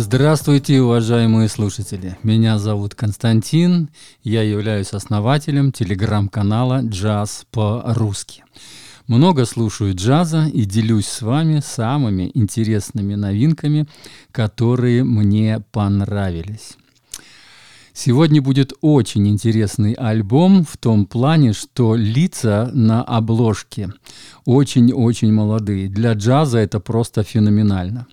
Здравствуйте, уважаемые слушатели. Меня зовут Константин. Я являюсь основателем телеграм-канала «Джаз по-русски». Много слушаю джаза и делюсь с вами самыми интересными новинками, которые мне понравились. Сегодня будет очень интересный альбом в том плане, что лица на обложке очень-очень молодые. Для джаза это просто феноменально.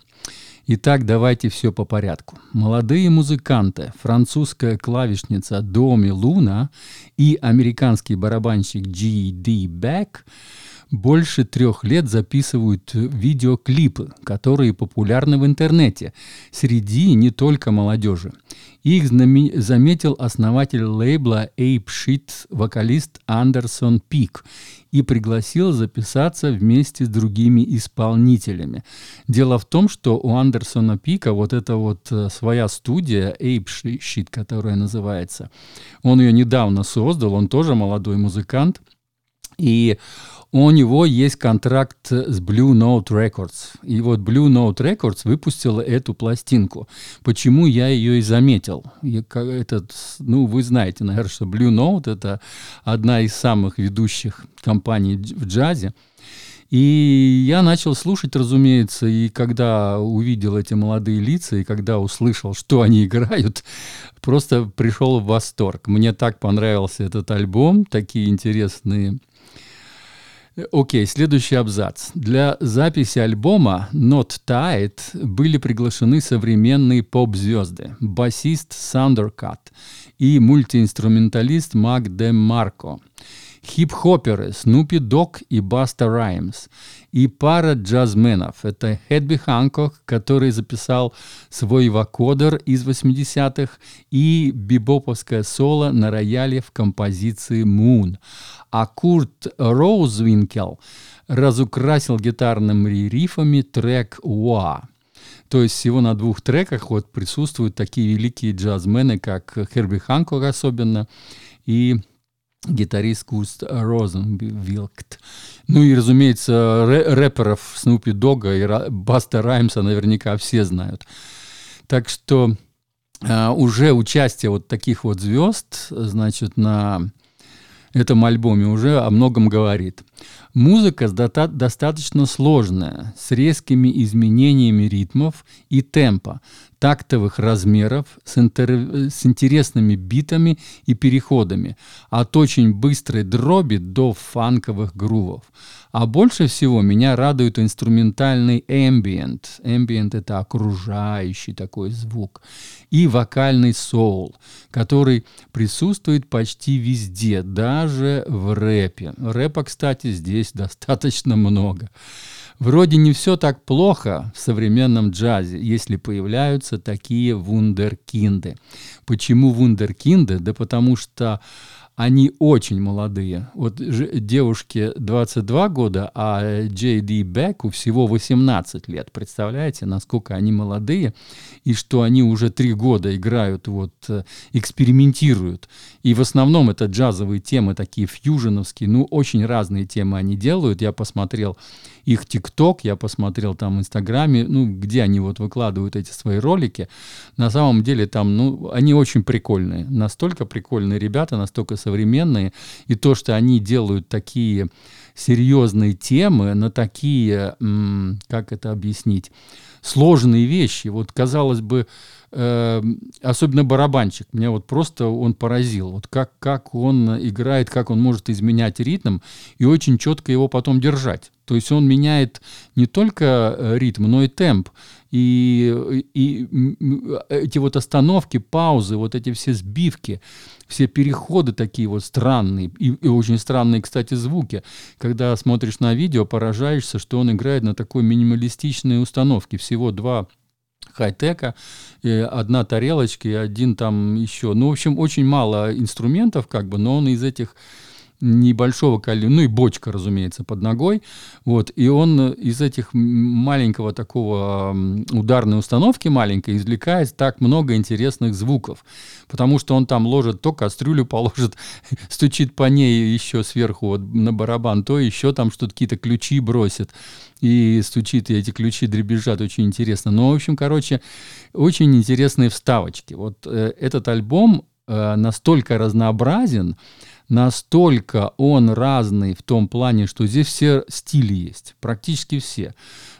Итак, давайте все по порядку. Молодые музыканты, французская клавишница Доми Луна и американский барабанщик G.D. Бек больше трех лет записывают видеоклипы, которые популярны в интернете среди не только молодежи. Их заметил основатель лейбла Ape Shit, вокалист Андерсон Пик, и пригласил записаться вместе с другими исполнителями. Дело в том, что у Андерсона Пика вот эта вот э, своя студия Ape Shit, которая называется, он ее недавно создал, он тоже молодой музыкант, и у него есть контракт с Blue Note Records. И вот Blue Note Records выпустила эту пластинку. Почему я ее и заметил? Этот, ну, вы знаете, наверное, что Blue Note — это одна из самых ведущих компаний в джазе. И я начал слушать, разумеется, и когда увидел эти молодые лица, и когда услышал, что они играют, просто пришел в восторг. Мне так понравился этот альбом, такие интересные Окей, следующий абзац. Для записи альбома Not Tied были приглашены современные поп-звезды, басист Сандеркат и мультиинструменталист Мак Де Марко – хип-хоперы Снупи Дог и Баста Раймс и пара джазменов. Это Хэдби Ханкок, который записал свой вокодер из 80-х, и бибоповское соло на рояле в композиции «Moon». А Курт Роузвинкел разукрасил гитарными рифами трек «Уа». То есть всего на двух треках вот присутствуют такие великие джазмены, как Херби Ханкок особенно, и гитарист Куст Розенвилкт. Ну и, разумеется, рэперов Снупи Дога и Баста Раймса наверняка все знают. Так что э, уже участие вот таких вот звезд, значит, на этом альбоме уже о многом говорит. Музыка достаточно сложная, с резкими изменениями ритмов и темпа, тактовых размеров, с, интер... с интересными битами и переходами, от очень быстрой дроби до фанковых грувов. А больше всего меня радует инструментальный ambient. Ambient — это окружающий такой звук. И вокальный соул, который присутствует почти везде, даже в рэпе. Рэпа, кстати, здесь достаточно много. Вроде не все так плохо в современном джазе, если появляются такие вундеркинды. Почему вундеркинды? Да потому что они очень молодые. Вот девушке 22 года, а Джей Ди Беку всего 18 лет. Представляете, насколько они молодые, и что они уже три года играют, вот, э, экспериментируют. И в основном это джазовые темы, такие фьюженовские, ну, очень разные темы они делают. Я посмотрел их ТикТок, я посмотрел там в Инстаграме, ну, где они вот выкладывают эти свои ролики. На самом деле там, ну, они очень прикольные. Настолько прикольные ребята, настолько современные. И то, что они делают такие серьезные темы на такие, как это объяснить, сложные вещи. Вот, казалось бы, э, особенно барабанщик, меня вот просто он поразил. Вот как, как он играет, как он может изменять ритм и очень четко его потом держать. То есть он меняет не только э, ритм, но и темп. И, и эти вот остановки, паузы, вот эти все сбивки, все переходы такие вот странные, и, и очень странные, кстати, звуки. Когда смотришь на видео, поражаешься, что он играет на такой минималистичной установке. Всего два хай-тека, одна тарелочка и один там еще. Ну, в общем, очень мало инструментов, как бы, но он из этих небольшого количества, ну и бочка, разумеется, под ногой. Вот, и он из этих маленького такого ударной установки маленькой извлекает так много интересных звуков, потому что он там ложит то кастрюлю положит, стучит по ней еще сверху вот, на барабан, то еще там что-то какие-то ключи бросит и стучит, и эти ключи дребезжат, очень интересно. Ну, в общем, короче, очень интересные вставочки. Вот э, этот альбом э, настолько разнообразен, настолько он разный в том плане, что здесь все стили есть, практически все.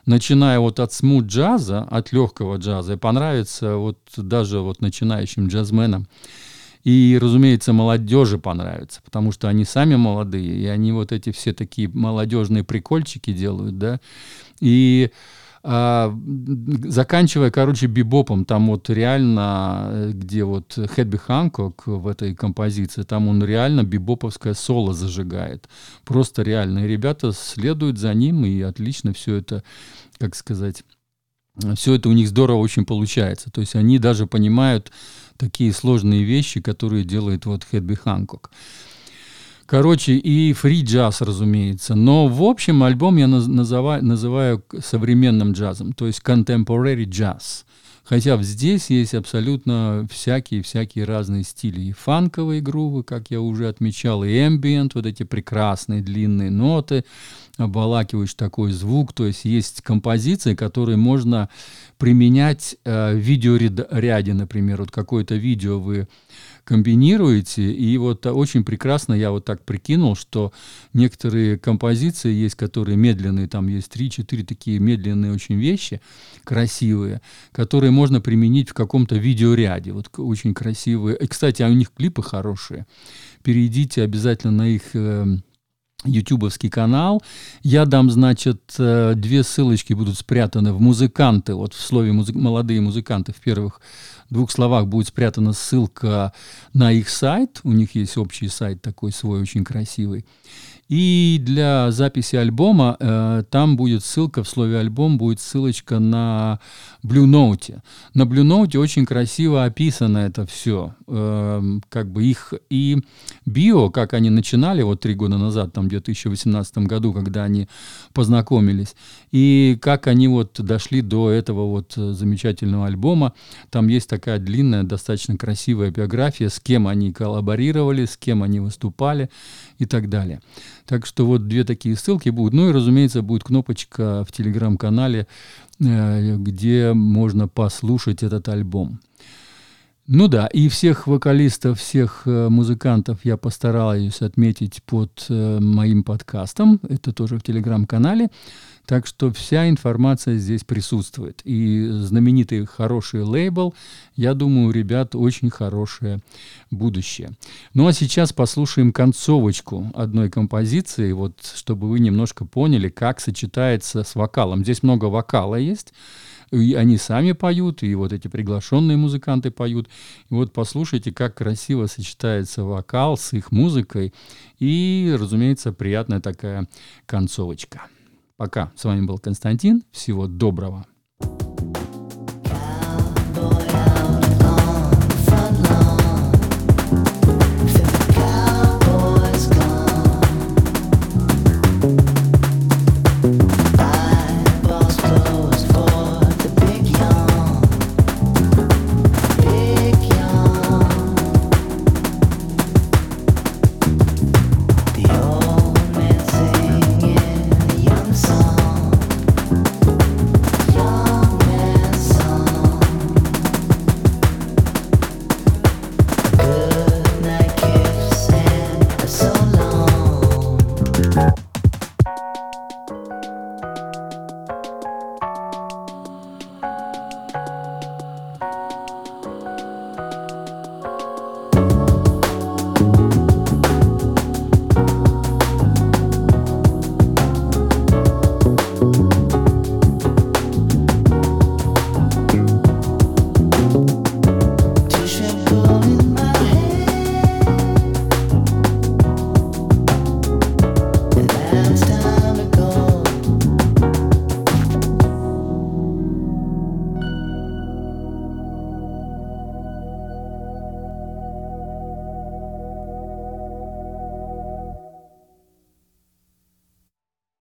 Начиная вот от смут джаза, от легкого джаза, и понравится вот даже вот начинающим джазменам. И, разумеется, молодежи понравится, потому что они сами молодые, и они вот эти все такие молодежные прикольчики делают, да. И а, заканчивая, короче, бибопом, там вот реально, где вот Хэдби Ханкок в этой композиции, там он реально бибоповское соло зажигает. Просто реально. И ребята следуют за ним, и отлично все это, как сказать, все это у них здорово очень получается. То есть они даже понимают такие сложные вещи, которые делает вот Хэдби Ханкок. Короче, и фри джаз, разумеется. Но в общем альбом я называю, называю современным джазом, то есть contemporary jazz. Хотя здесь есть абсолютно всякие-всякие разные стили. И фанковые грувы, как я уже отмечал, и ambient, вот эти прекрасные длинные ноты, обволакивающий такой звук. То есть есть композиции, которые можно применять э, в видеоряде, например. Вот какое-то видео вы комбинируете. И вот очень прекрасно я вот так прикинул, что некоторые композиции есть, которые медленные, там есть 3-4 такие медленные очень вещи, красивые, которые можно применить в каком-то видеоряде. Вот очень красивые. И, кстати, а у них клипы хорошие. Перейдите обязательно на их э, ютубовский канал. Я дам, значит, э, две ссылочки будут спрятаны в музыканты. Вот в слове музы- молодые музыканты в первых двух словах будет спрятана ссылка на их сайт. У них есть общий сайт такой свой, очень красивый. И для записи альбома э, там будет ссылка, в слове альбом будет ссылочка на Blue Note. На Blue Note очень красиво описано это все. Э, как бы их и био, как они начинали вот три года назад, там где-то в 2018 году, когда они познакомились, и как они вот дошли до этого вот замечательного альбома. Там есть такая длинная, достаточно красивая биография, с кем они коллаборировали, с кем они выступали и так далее. Так что вот две такие ссылки будут. Ну и, разумеется, будет кнопочка в телеграм-канале, э, где можно послушать этот альбом. Ну да, и всех вокалистов, всех э, музыкантов я постараюсь отметить под э, моим подкастом. Это тоже в телеграм-канале. Так что вся информация здесь присутствует. И знаменитый хороший лейбл, я думаю, у ребят очень хорошее будущее. Ну а сейчас послушаем концовочку одной композиции, вот чтобы вы немножко поняли, как сочетается с вокалом. Здесь много вокала есть. И они сами поют, и вот эти приглашенные музыканты поют. И вот послушайте, как красиво сочетается вокал с их музыкой. И, разумеется, приятная такая концовочка. Пока. С вами был Константин. Всего доброго.